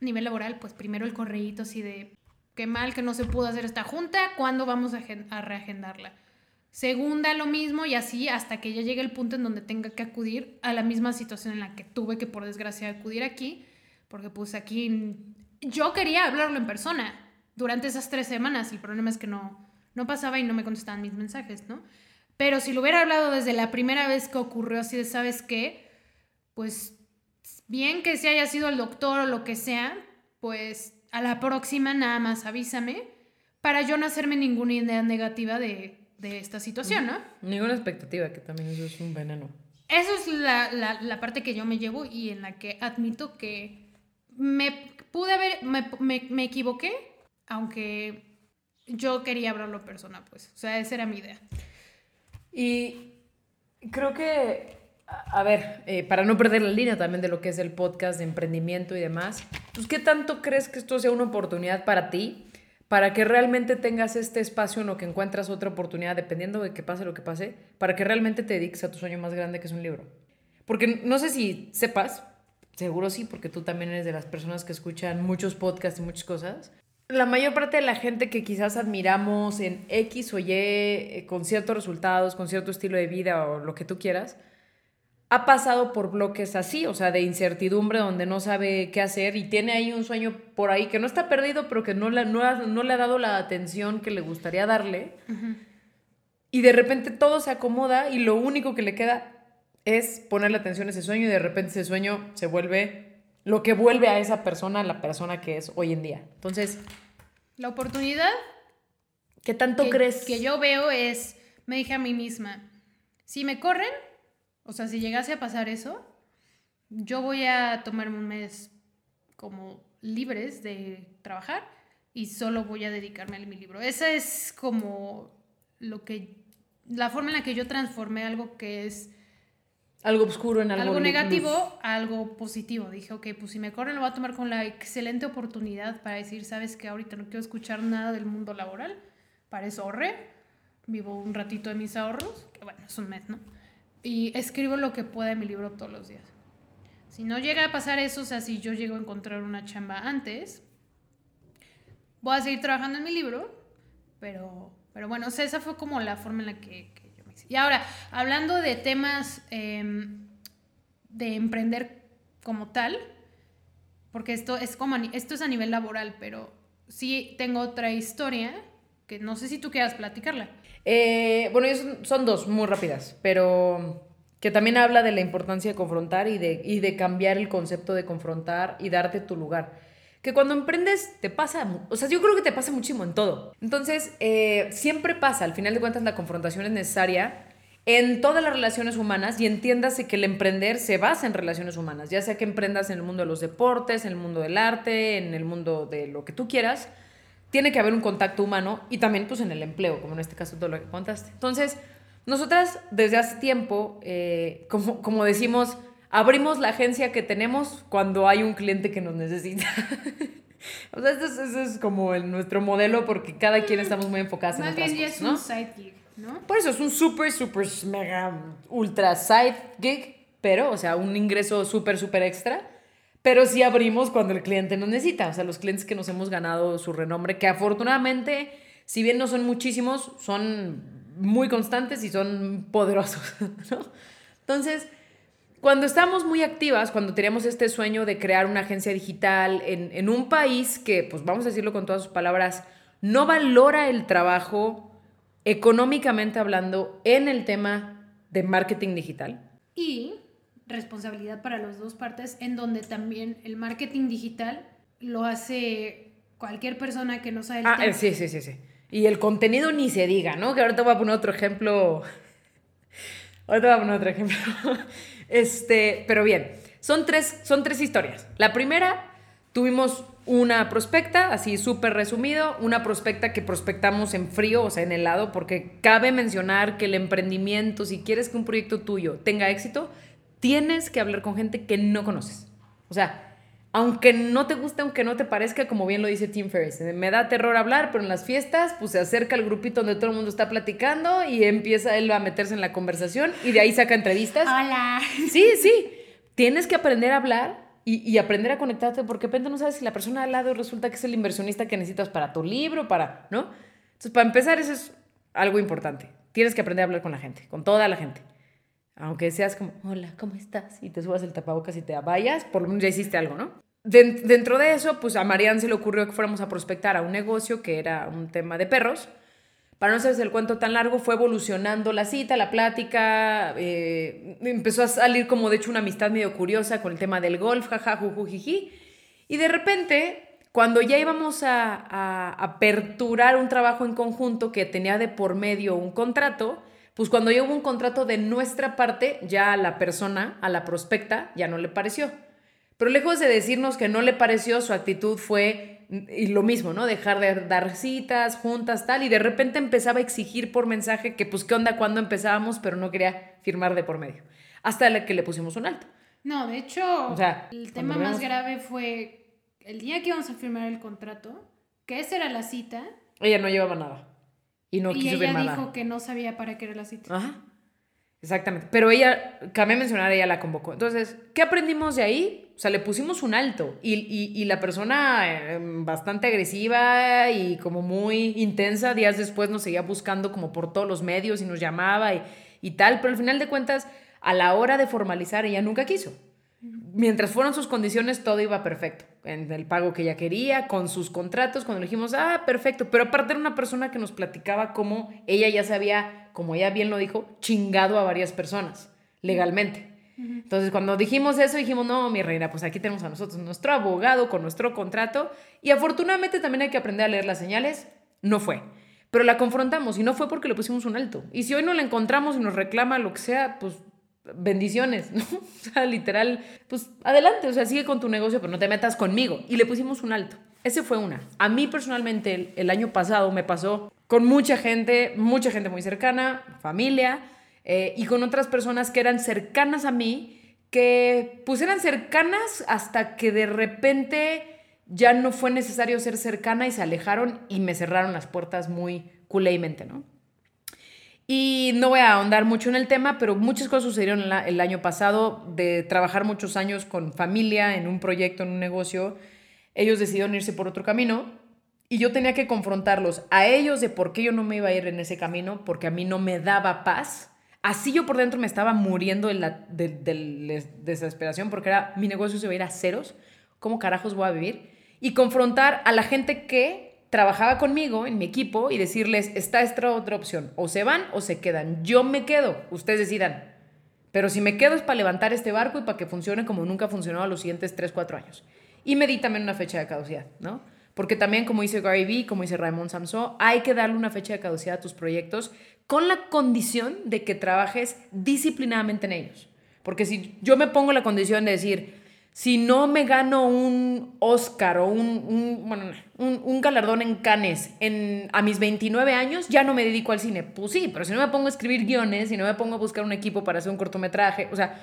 nivel laboral, pues primero el correíto así de qué mal que no se pudo hacer esta junta, ¿cuándo vamos a, a reagendarla? Segunda, lo mismo y así hasta que ya llegue el punto en donde tenga que acudir a la misma situación en la que tuve que por desgracia acudir aquí, porque pues aquí yo quería hablarlo en persona durante esas tres semanas, el problema es que no, no pasaba y no me contestaban mis mensajes, ¿no? Pero si lo hubiera hablado desde la primera vez que ocurrió así de, ¿sabes qué? Pues bien que se haya sido el doctor o lo que sea, pues a la próxima nada más avísame para yo no hacerme ninguna idea negativa de, de esta situación, ¿no? Ninguna expectativa, que también eso es un veneno. Eso es la, la- la parte que yo me llevo y en la que admito que me pude haber, me, me- me equivoqué, aunque yo quería hablarlo persona, pues. O sea, esa era mi idea. Y creo que, a ver, eh, para no perder la línea también de lo que es el podcast de emprendimiento y demás, pues ¿qué tanto crees que esto sea una oportunidad para ti? Para que realmente tengas este espacio en lo que encuentras otra oportunidad, dependiendo de que pase lo que pase, para que realmente te dediques a tu sueño más grande, que es un libro. Porque no sé si sepas, seguro sí, porque tú también eres de las personas que escuchan muchos podcasts y muchas cosas. La mayor parte de la gente que quizás admiramos en X o Y, eh, con ciertos resultados, con cierto estilo de vida o lo que tú quieras, ha pasado por bloques así, o sea, de incertidumbre donde no sabe qué hacer y tiene ahí un sueño por ahí que no está perdido, pero que no no, ha- no le ha dado la atención que le gustaría darle. Y de repente todo se acomoda y lo único que le queda es ponerle atención a ese sueño y de repente ese sueño se vuelve lo que vuelve a esa persona la persona que es hoy en día. Entonces, La oportunidad ¿qué tanto que, crees? que yo veo es, me dije a mí misma, si me corren, o sea, si llegase a pasar eso, yo voy a tomarme un mes como libres de trabajar y solo voy a dedicarme a mi libro. Esa es como lo que, la forma en la que yo transformé algo que es algo oscuro en algo, algo negativo algo positivo. Dije, ok, pues si me corren lo voy a tomar con la excelente oportunidad para decir, sabes que ahorita no quiero escuchar nada del mundo laboral, para eso ahorré, vivo un ratito de mis ahorros, que bueno, es un mes, ¿no? Y escribo lo que pueda en mi libro todos los días. Si no llega a pasar eso, o sea, si yo llego a encontrar una chamba antes, voy a seguir trabajando en mi libro, pero, pero bueno, o sea, esa fue como la forma en la que, Y ahora, hablando de temas em, de emprender como tal, porque esto es como esto es a nivel laboral, pero sí tengo otra historia que no sé si tú quieras platicarla. Eh, bueno, son, son dos muy rápidas, pero que también habla de la importancia de confrontar y de, y de cambiar el concepto de confrontar y darte tu lugar. Que cuando emprendes te pasa, o sea, yo creo que te pasa muchísimo en todo. Entonces, eh, siempre pasa, al final de cuentas la confrontación es necesaria en todas las relaciones humanas y entiéndase que el emprender se basa en relaciones humanas, ya sea que emprendas en el mundo de los deportes, en el mundo del arte, en el mundo de lo que tú quieras, tiene que haber un contacto humano y también pues en el empleo, como en este caso todo lo que contaste. Entonces, nosotras desde hace tiempo, eh, como, como decimos, abrimos la agencia que tenemos cuando hay un cliente que nos necesita. o sea, eso es, es como el- nuestro modelo porque cada quien estamos muy enfocadas en Más otras bien cosas, es ¿no? un side gig, ¿no? Por eso es un súper, súper, mega, ultra side gig, pero, o sea, un ingreso súper, súper extra. Pero sí abrimos cuando el cliente nos necesita. O sea, los clientes que nos hemos ganado su renombre, que afortunadamente, si bien no son muchísimos, son muy constantes y son poderosos, ¿no? Entonces, cuando estábamos muy activas, cuando teníamos este sueño de crear una agencia digital en, en un país que, pues vamos a decirlo con todas sus palabras, no valora el trabajo económicamente hablando en el tema de marketing digital. Y responsabilidad para las dos partes, en donde también el marketing digital lo hace cualquier persona que no sabe el Ah, tema. eh, sí, sí, sí, sí. Y el contenido ni se diga, ¿no? Que ahorita voy a poner otro ejemplo. Ahorita voy a poner otro ejemplo. Este, pero bien, son tres, son tres historias. La primera, tuvimos una prospecta, así súper resumido, una prospecta que prospectamos en frío, o sea, en helado, porque cabe mencionar que el emprendimiento, si quieres que un proyecto tuyo tenga éxito, tienes que hablar con gente que no conoces. O sea, aunque no te guste, aunque no te parezca, como bien lo dice Tim Ferriss, me da terror hablar, pero en las fiestas, pues se acerca al grupito donde todo el mundo está platicando y empieza él a meterse en la conversación y de ahí saca entrevistas. Hola. Sí, sí. Tienes que aprender a hablar y, y aprender a conectarte porque de repente no sabes si la persona al lado resulta que es el inversionista que necesitas para tu libro, para, ¿no? Entonces, para empezar, eso es algo importante. Tienes que aprender a hablar con la gente, con toda la gente. Aunque seas como, hola, ¿cómo estás? Y te subas el tapabocas y te vayas, por lo menos ya hiciste algo, ¿no? Den- dentro de eso, pues a Marianne se le ocurrió que fuéramos a prospectar a un negocio que era un tema de perros. Para no hacerse el cuento tan largo, fue evolucionando la cita, la plática, eh, empezó a salir como de hecho una amistad medio curiosa con el tema del golf, jaja, juju, jiji. Y de repente, cuando ya íbamos a, a aperturar un trabajo en conjunto que tenía de por medio un contrato, pues cuando ya hubo un contrato de nuestra parte, ya a la persona, a la prospecta, ya no le pareció. Pero lejos de decirnos que no le pareció, su actitud fue y lo mismo, ¿no? Dejar de dar citas, juntas, tal, y de repente empezaba a exigir por mensaje que pues qué onda cuando empezábamos, pero no quería firmar de por medio. Hasta que le pusimos un alto. No, de hecho, O sea, el tema más grave fue el día que íbamos a firmar el contrato, que esa era la cita, Ella no llevaba nada. Y no y quiso ella dijo nada. que no sabía para qué era la cita. Ajá. Exactamente. Pero ella, cabe mencionar, ella la convocó. Entonces, ¿qué aprendimos de ahí? O sea, le pusimos un alto. Y, y- y la persona eh, bastante agresiva y como muy intensa, días después nos seguía buscando como por todos los medios y nos llamaba y, y tal. Pero al final de cuentas, a la hora de formalizar, ella nunca quiso. Mientras fueron sus condiciones, todo iba perfecto. En el pago que ella quería, con sus contratos, cuando dijimos, ah, perfecto. Pero aparte era una persona que nos platicaba cómo ella ya se había, como ella bien lo dijo, chingado a varias personas legalmente. Entonces, cuando dijimos eso, dijimos, no, mi reina, pues aquí tenemos a nosotros nuestro abogado con nuestro contrato. Y afortunadamente también hay que aprender a leer las señales. No fue. Pero la confrontamos y no fue porque le pusimos un alto. Y si hoy no la encontramos y nos reclama lo que sea, pues bendiciones, ¿no? O sea, literal, pues adelante, o sea, sigue con tu negocio, pero no te metas conmigo. Y le pusimos un alto. Ese fue una. A mí personalmente el, año pasado me pasó con mucha gente, mucha gente muy cercana, familia, eh, y con otras personas que eran cercanas a mí, que pues eran cercanas hasta que de repente ya no fue necesario ser cercana y se alejaron y me cerraron las puertas muy culémente, ¿no? Y no voy a ahondar mucho en el tema, pero muchas cosas sucedieron el año pasado de trabajar muchos años con familia en un proyecto, en un negocio. Ellos decidieron irse por otro camino y yo tenía que confrontarlos a ellos de por qué yo no me iba a ir en ese camino, porque a mí no me daba paz. Así yo por dentro me estaba muriendo de la de, de la desesperación porque era mi negocio se va a ir a ceros. ¿Cómo carajos voy a vivir? Y confrontar a la gente que trabajaba conmigo en mi equipo y decirles, está esta otra opción, o se van o se quedan. Yo me quedo, ustedes decidan. Pero si me quedo es para levantar este barco y para que funcione como nunca funcionó a los siguientes 3, 4 años. Y me di también una fecha de caducidad, ¿no? Porque también, como dice Gary Vee, como dice Raymond Samson, hay que darle una fecha de caducidad a tus proyectos con la condición de que trabajes disciplinadamente en ellos. Porque si yo me pongo la condición de decir, si no me gano un Oscar o un, un, bueno, un, un galardón en Cannes en, a mis 29 años, ya no me dedico al cine. Pues sí, pero si no me pongo a escribir guiones, si no me pongo a buscar un equipo para hacer un cortometraje, o sea,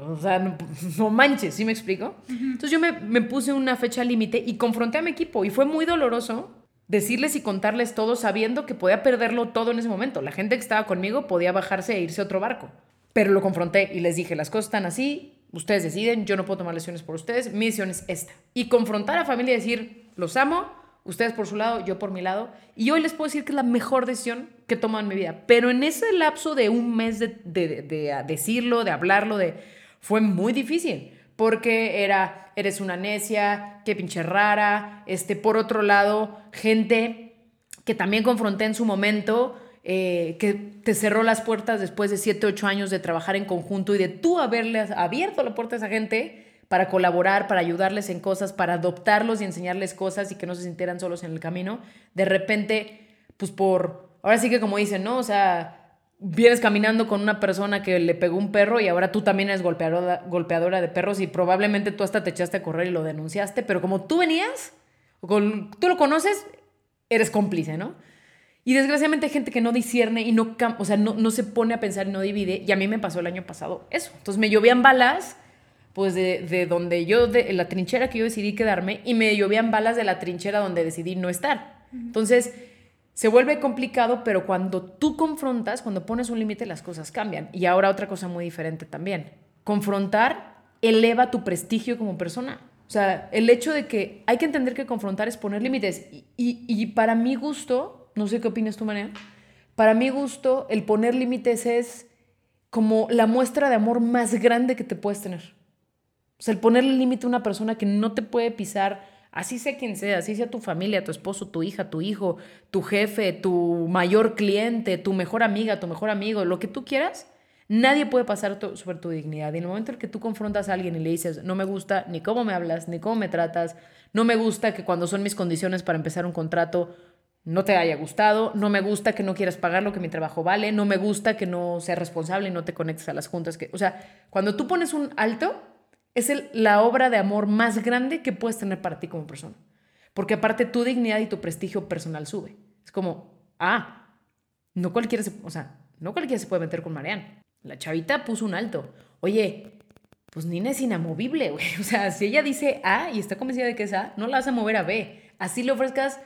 o sea no, no manches, ¿sí me explico? Entonces yo me, me puse una fecha límite y confronté a mi equipo y fue muy doloroso decirles y contarles todo sabiendo que podía perderlo todo en ese momento. La gente que estaba conmigo podía bajarse e irse a otro barco. Pero lo confronté y les dije, las cosas están así, ustedes deciden, yo no puedo tomar lesiones por ustedes, mi decisión es esta. Y confrontar a familia y decir, los amo, ustedes por su lado, yo por mi lado. Y hoy les puedo decir que es la mejor decisión que he tomado en mi vida. Pero en ese lapso de un mes de, de- de- de decirlo, de hablarlo, de, fue muy difícil. Porque era, eres una necia, qué pinche rara. Este, por otro lado, gente que también confronté en su momento, eh, que te cerró las puertas después de 7, 8 años de trabajar en conjunto y de tú haberles abierto la puerta a esa gente para colaborar, para ayudarles en cosas, para adoptarlos y enseñarles cosas y que no se sintieran solos en el camino. De repente, pues por, ahora sí que como dicen, ¿no? O sea, vienes caminando con una persona que le pegó un perro y ahora tú también eres golpeadora, golpeadora de perros y probablemente tú hasta te echaste a correr y lo denunciaste, pero como tú venías, tú lo conoces, eres cómplice, ¿no? Y desgraciadamente hay gente que no discierne y no, o sea, no, no se pone a pensar y no divide. Y a mí me pasó el año pasado eso. Entonces me llovían balas, pues de, de donde yo, de la trinchera que yo decidí quedarme, y me llovían balas de la trinchera donde decidí no estar. Entonces se vuelve complicado, pero cuando tú confrontas, cuando pones un límite, las cosas cambian. Y ahora otra cosa muy diferente también. Confrontar eleva tu prestigio como persona. O sea, el hecho de que hay que entender que confrontar es poner límites. Y, y- y para mi gusto, no sé qué opinas tú, María, para mi gusto, el poner límites es como la muestra de amor más grande que te puedes tener. O sea, el ponerle límite a una persona que no te puede pisar, así sea quien sea, así sea tu familia, tu esposo, tu hija, tu hijo, tu jefe, tu mayor cliente, tu mejor amiga, tu mejor amigo, lo que tú quieras, nadie puede pasar sobre tu dignidad. Y en el momento en que tú confrontas a alguien y le dices, no me gusta ni cómo me hablas, ni cómo me tratas, no me gusta que cuando son mis condiciones para empezar un contrato no te haya gustado, no me gusta que no quieras pagar lo que mi trabajo vale, no me gusta que no seas responsable y no te conectes a las juntas. Que, o sea, cuando tú pones un alto, es el- la obra de amor más grande que puedes tener para ti como persona. Porque aparte tu dignidad y tu prestigio personal sube. Es como, ah, no cualquiera se, o sea, no cualquiera se puede meter con Marianne. La chavita puso un alto. Oye, pues Nina es inamovible, güey. O sea, si ella dice A y está convencida de que es A, no la vas a mover a B. Así le ofrezcas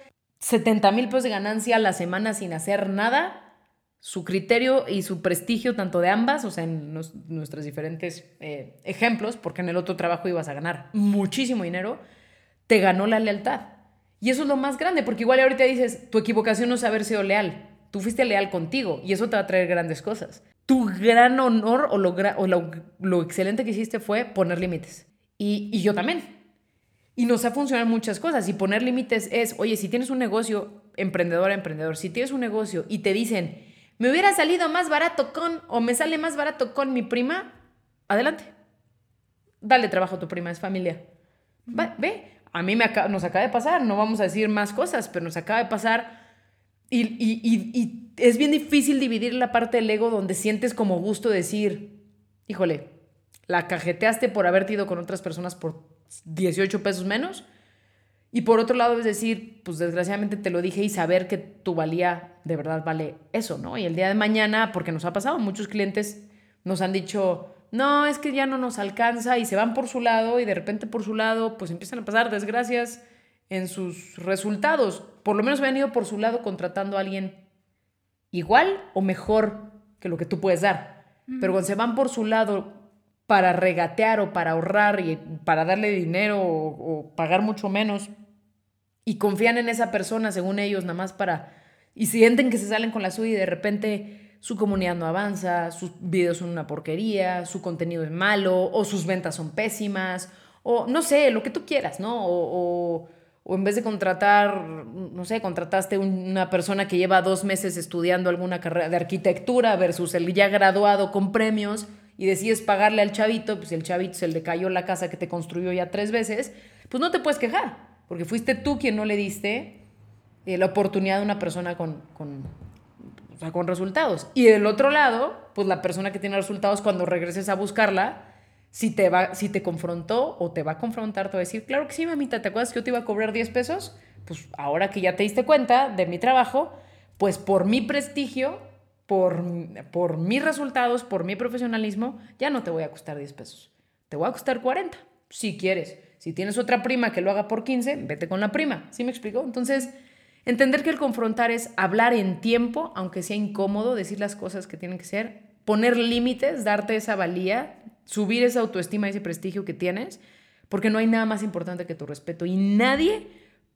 70 mil pesos de ganancia a la semana sin hacer nada, su criterio y su prestigio, tanto de ambas, o sea, en nuestros diferentes eh, ejemplos, porque en el otro trabajo ibas a ganar muchísimo dinero, te ganó la lealtad. Y eso es lo más grande, porque igual ahorita dices, tu equivocación no es haber sido leal. Tú fuiste leal contigo y eso te va a traer grandes cosas. Tu gran honor o lo, o lo, excelente que hiciste fue poner límites. Y, y yo también. Y nos ha funcionado muchas cosas. Y poner límites es, oye, si tienes un negocio, emprendedor a emprendedor, si tienes un negocio y te dicen, me hubiera salido más barato con, o me sale más barato con mi prima, adelante. Dale trabajo a tu prima, es familia. ve, a mí me nos acaba de pasar, no vamos a decir más cosas, pero nos acaba de pasar. Y, y, y, es bien difícil dividir la parte del ego donde sientes como gusto decir, híjole, la cajeteaste por haberte ido con otras personas por 18 pesos menos. Y por otro lado es decir, pues desgraciadamente te lo dije y saber que tu valía de verdad vale eso, ¿no? Y el día de mañana, porque nos ha pasado, muchos clientes nos han dicho, no, es que ya no nos alcanza y se van por su lado y de repente por su lado pues empiezan a pasar desgracias en sus resultados. Por lo menos han ido por su lado contratando a alguien igual o mejor que lo que tú puedes dar. Pero cuando se van por su lado para regatear o para ahorrar y para darle dinero o, o pagar mucho menos y confían en esa persona según ellos nada más para y sienten que se salen con la suya y de repente su comunidad no avanza, sus videos son una porquería, su contenido es malo, o sus ventas son pésimas, o no sé, lo que tú quieras, ¿no? O, en vez de contratar, no sé, contrataste una persona que lleva dos meses estudiando alguna carrera de arquitectura versus el ya graduado con premios y decides pagarle al chavito, pues el chavito se le cayó la casa que te construyó ya tres veces, pues no te puedes quejar, porque fuiste tú quien no le diste eh, la oportunidad de una persona con, sea, con resultados. Y del otro lado, pues la persona que tiene resultados cuando regreses a buscarla, si te, va, si te confrontó o te va a confrontar, te va a decir, claro que sí, mamita, ¿te acuerdas que yo te iba a cobrar 10 pesos? Pues ahora que ya te diste cuenta de mi trabajo, pues por mi prestigio, por, por mis resultados, por mi profesionalismo, ya no te voy a costar 10 pesos. Te voy a costar 40, si quieres. Si tienes otra prima que lo haga por 15, vete con la prima. ¿Sí me explico? Entonces, Entender que el confrontar es hablar en tiempo, aunque sea incómodo, decir las cosas que tienen que ser, poner límites, darte esa valía, subir esa autoestima ese prestigio que tienes, porque no hay nada más importante que tu respeto y nadie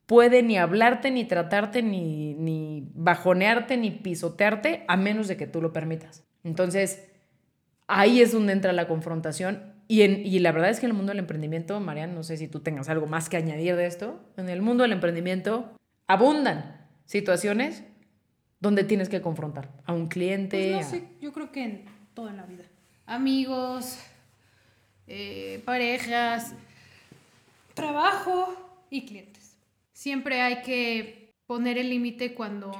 puede ni hablarte, ni tratarte, ni, ni bajonearte, ni pisotearte, a menos de que tú lo permitas. Entonces, ahí es donde entra la confrontación. Y, en, y la verdad es que en el mundo del emprendimiento, Marian, no sé si tú tengas algo más que añadir de esto, en el mundo del emprendimiento abundan situaciones donde tienes que confrontar a un cliente. Pues no sé, yo creo que en toda la vida. Amigos, eh, parejas, trabajo y clientes. Siempre hay que poner el límite cuando,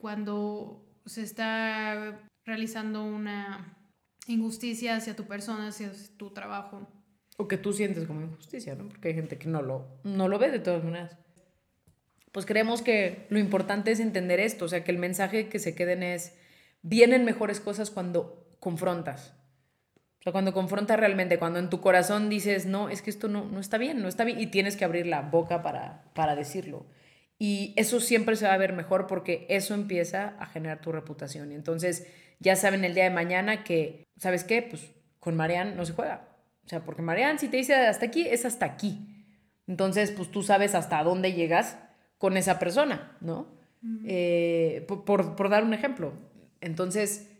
cuando se está realizando una injusticia hacia tu persona, hacia tu trabajo. O que tú sientes como injusticia, ¿no? Porque hay gente que no lo, no lo ve de todas maneras pues creemos que lo importante es entender esto, o sea, que el mensaje que se queden es, vienen mejores cosas cuando confrontas. O sea, cuando confrontas realmente, cuando en tu corazón dices, no, es que esto no, no está bien, no está bien, y tienes que abrir la boca para, para decirlo. Y eso siempre se va a ver mejor porque eso empieza a generar tu reputación. Y entonces ya saben el día de mañana que, ¿sabes qué? Pues con Marianne no se juega. O sea, porque Marianne si te dice hasta aquí, es hasta aquí. Entonces, pues tú sabes hasta dónde llegas con esa persona, ¿no? Eh, por, dar un ejemplo. Entonces,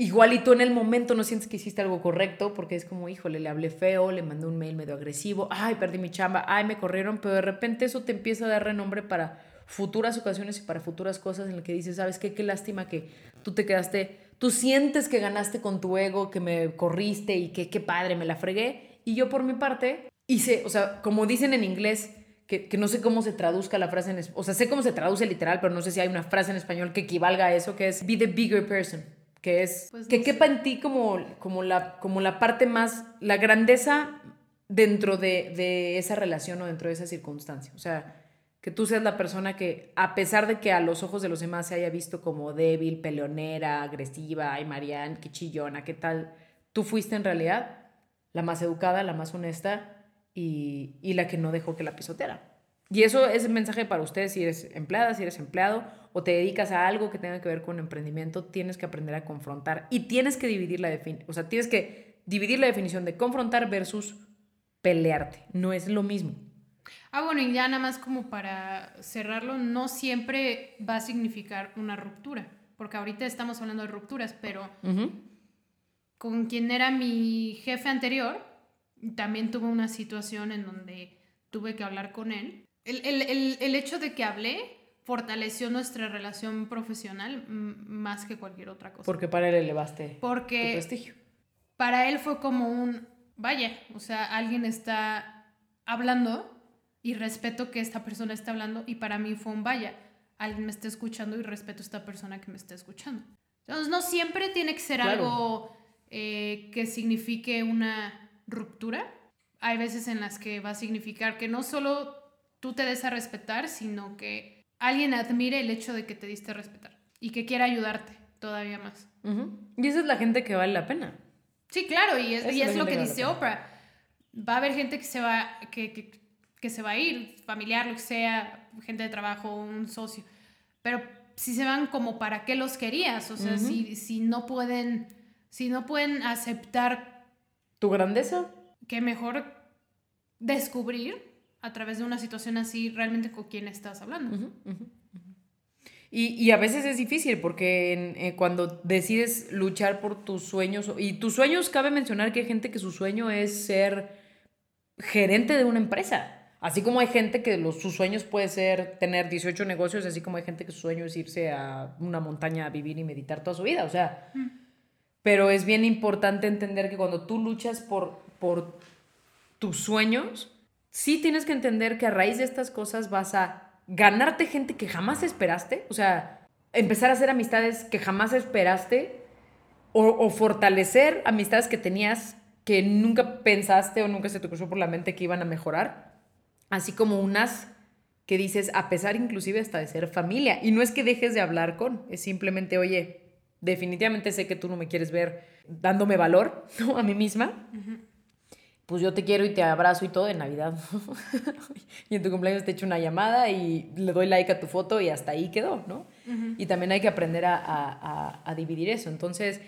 igual y tú en el momento no sientes que hiciste algo correcto porque es como, híjole, le hablé feo, le mandé un mail medio agresivo, ay, perdí mi chamba, ay, me corrieron, pero de repente eso te empieza a dar renombre para futuras ocasiones y para futuras cosas en las que dices, ¿sabes qué? Qué lástima que tú te quedaste, tú sientes que ganaste con tu ego, que me corriste y que qué padre, me la fregué. Y yo por mi parte hice, o sea, como dicen en inglés, que, no sé cómo se traduzca la frase en o sea, sé cómo se traduce literal, pero no sé si hay una frase en español que equivalga a eso, que es be the bigger person, que es pues que quepa en ti como, como, la, como la parte más, la grandeza dentro de, de esa relación o dentro de esa circunstancia. O sea, que tú seas la persona que, a pesar de que a los ojos de los demás se haya visto como débil, peleonera, agresiva, ay, Marianne, qué chillona, qué tal, tú fuiste en realidad la más educada, la más honesta y, y la que no dejó que la pisoteara. Y eso es el mensaje para ustedes si eres empleada, si eres empleado o te dedicas a algo que tenga que ver con emprendimiento, tienes que aprender a confrontar y tienes que dividir la definición, o sea, tienes que dividir la definición de confrontar versus pelearte. No es lo mismo. Ah, bueno, y ya nada más como para cerrarlo, no siempre va a significar una ruptura, porque ahorita estamos hablando de rupturas, pero Ujú. con quien era mi jefe anterior, también tuve una situación en donde tuve que hablar con él. El, el- el- el hecho de que hablé fortaleció nuestra relación profesional más que cualquier otra cosa. Porque para él elevaste tu Porque prestigio. para él fue como un, vaya, o sea, alguien está hablando y respeto que esta persona está hablando y para mí fue un, vaya, alguien me está escuchando y respeto a esta persona que me está escuchando. Entonces, no siempre tiene que ser Claro. algo eh, que signifique una ruptura. Hay veces en las que va a significar que no solo tú te des a respetar, sino que alguien admire el hecho de que te diste a respetar y que quiera ayudarte todavía más. Y esa es la gente que vale la pena. Sí, claro, y es, y es lo que dice Oprah. Va a haber gente que se va, que, que, que se va a ir, familiar, lo que sea, gente de trabajo, un socio. Pero si se van como para qué los querías, o sea, si, si no pueden, si no pueden aceptar Tu grandeza, que mejor descubrir a través de una situación así realmente con quién estás hablando. Ujú. Y, y a veces es difícil porque en- eh, cuando decides luchar por tus sueños, y tus sueños, cabe mencionar que hay gente que su sueño es ser gerente de una empresa. Así como hay gente que los, sus sueños puede ser tener 18 negocios, así como hay gente que su sueño es irse a una montaña a vivir y meditar toda su vida. O sea, pero es bien importante entender que cuando tú luchas por, por tus sueños, sí tienes que entender que a raíz de estas cosas vas a ganarte gente que jamás esperaste, o sea, empezar a hacer amistades que jamás esperaste o, o fortalecer amistades que tenías que nunca pensaste o nunca se te cruzó por la mente que iban a mejorar, así como unas que dices, a pesar inclusive hasta de ser familia, y no es que dejes de hablar con, es simplemente, oye, definitivamente sé que tú no me quieres ver dándome valor ¿no? a mí misma, pues yo te quiero y te abrazo y todo en Navidad. y en tu cumpleaños te echo una llamada y le doy like a tu foto y hasta ahí quedó, ¿no? Y también hay que aprender a, a- a- a dividir eso. Entonces,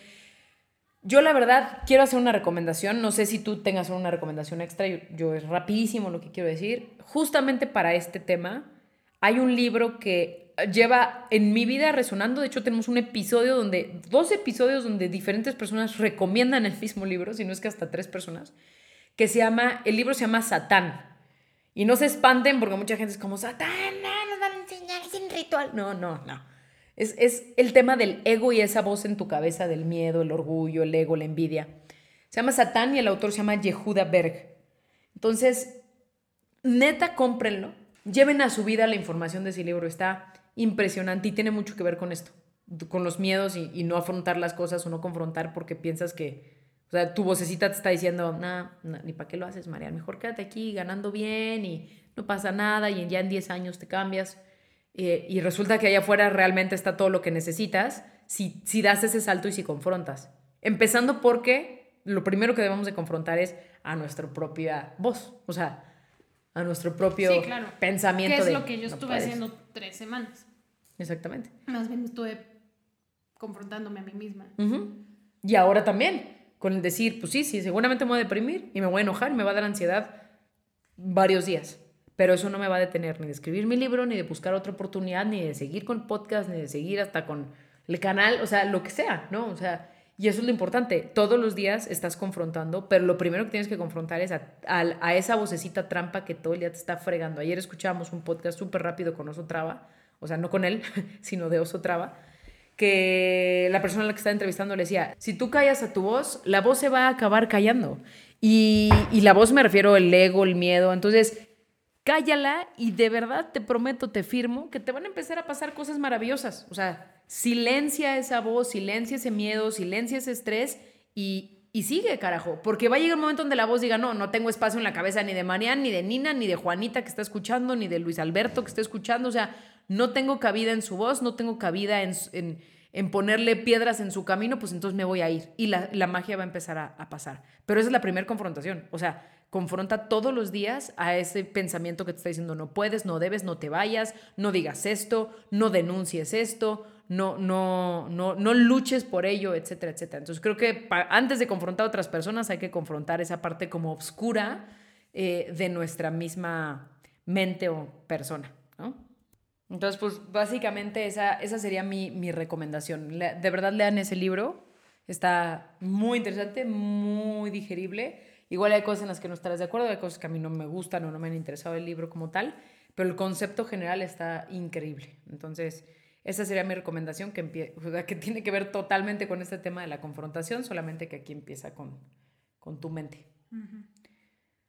yo la verdad quiero hacer una recomendación. No sé si tú tengas una recomendación extra. Yo, yo es rapidísimo lo que quiero decir. Justamente para este tema, hay un libro que lleva en mi vida resonando. De hecho, tenemos un episodio donde, dos episodios donde diferentes personas recomiendan el mismo libro, si no es que hasta tres personas, que se llama, el libro se llama Satán. Y no se espanten porque mucha gente es como, Satán, no, nos van a enseñar sin ritual. No, no, no. Es, es el tema del ego y esa voz en tu cabeza del miedo, el orgullo, el ego, la envidia. Se llama Satán y el autor se llama Yehuda Berg. Entonces, neta, cómprenlo. Lleven a su vida la información de ese libro. Está impresionante y tiene mucho que ver con esto, con los miedos y, y no afrontar las cosas o no confrontar porque piensas que, o sea, tu vocecita te está diciendo, nah, nah, ni para qué lo haces, María. Mejor quédate aquí ganando bien y no pasa nada y ya en 10 años te cambias. Eh, y resulta que allá afuera realmente está todo lo que necesitas si, si das ese salto y si confrontas. Empezando porque lo primero que debemos de confrontar es a nuestra propia voz, o sea, a nuestro propio Sí, claro. pensamiento. Que es de, lo que yo "No estuve puedes". haciendo tres semanas. Exactamente. Más bien estuve confrontándome a mí misma. Ujú. Y ahora también, con el decir, pues sí, sí, seguramente me voy a deprimir y me voy a enojar me va a dar ansiedad varios días. Pero eso no me va a detener ni de escribir mi libro, ni de buscar otra oportunidad, ni de seguir con podcast, ni de seguir hasta con el canal, o sea, lo que sea, ¿no? O sea, y eso es lo importante. Todos los días estás confrontando, pero lo primero que tienes que confrontar es a, a- a esa vocecita trampa que todo el día te está fregando. Ayer escuchábamos un podcast súper rápido con Oso Traba, o sea, no con él, sino de Oso Traba, que la persona a la que estaba entrevistando le decía, si tú callas a tu voz, la voz se va a acabar callando. Y, y la voz me refiero al ego, el miedo. Entonces, cállala y de verdad te prometo, te firmo, que te van a empezar a pasar cosas maravillosas. O sea, silencia esa voz, silencia ese miedo, silencia ese estrés y y sigue, carajo, porque va a llegar un momento donde la voz diga, no, no tengo espacio en la cabeza ni de Marian, ni de Nina, ni de Juanita que está escuchando, ni de Luis Alberto que está escuchando, o sea, no tengo cabida en su voz, no tengo cabida en, en, en ponerle piedras en su camino, pues entonces me voy a ir y la, la magia va a empezar a, pasar. Pero esa es la primera confrontación, o sea, confronta todos los días a ese pensamiento que te está diciendo no puedes, no debes, no te vayas, no digas esto, no denuncies esto, no, no, no, no luches por ello, etcétera, etcétera. Entonces creo que antes de confrontar a otras personas hay que confrontar esa parte como oscura eh, de nuestra misma mente o persona, ¿no? Entonces, pues básicamente esa, esa sería mi, mi recomendación. de verdad lean ese libro, está muy interesante, muy digerible. Igual hay cosas en las que no estarás de acuerdo, hay cosas que a mí no me gustan o no me han interesado el libro como tal, pero el concepto general está increíble. Entonces, esa sería mi recomendación, que, que tiene que ver totalmente con este tema de la confrontación, solamente que aquí empieza con, con tu mente.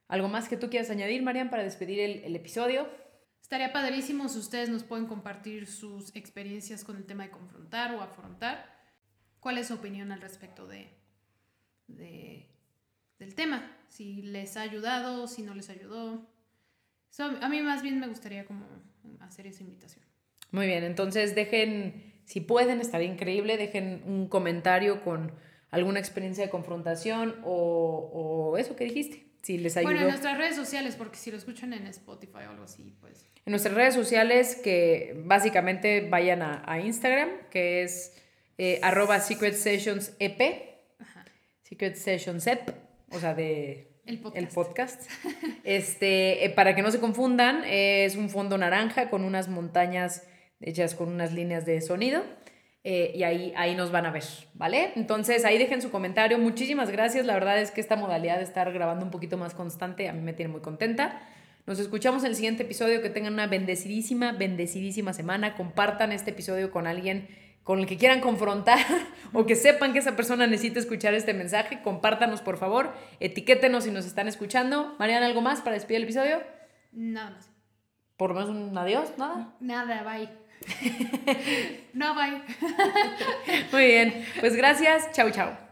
¿Algo más que tú quieras añadir, Marian, para despedir el, el, episodio? Estaría padrísimo si ustedes nos pueden compartir sus experiencias con el tema de confrontar o afrontar. ¿Cuál es su opinión al respecto de, de del tema? Si les ha ayudado, si no les ayudó. a mí más bien me gustaría como hacer esa invitación. Muy bien, entonces dejen, si pueden, estaría increíble, dejen un comentario con alguna experiencia de confrontación o, o eso que dijiste, si les ayudó. Bueno, en nuestras redes sociales, porque si lo escuchan en Spotify o algo así, pues... En nuestras redes sociales, que básicamente vayan a, a Instagram, que es eh, arroba Secret Sessions EP, Secret Sessions EP, o sea, de... El podcast. El podcast. Este, eh, para que no se confundan, es un fondo naranja con unas montañas hechas con unas líneas de sonido. Eh, y ahí, ahí nos van a ver, ¿vale? Entonces ahí dejen su comentario. Muchísimas gracias. La verdad es que esta modalidad de estar grabando un poquito más constante a mí me tiene muy contenta. Nos escuchamos en el siguiente episodio. Que tengan una bendecidísima, bendecidísima semana. Compartan este episodio con alguien con el que quieran confrontar o que sepan que esa persona necesita escuchar este mensaje. Compártanos, por favor. Etiquétenos si nos están escuchando. Mariana, ¿algo más para despedir el episodio? Nada más. ¿Por lo menos un adiós? ¿Nada? Nada, bye. no, bye. Muy bien. Pues gracias. Chau, chau.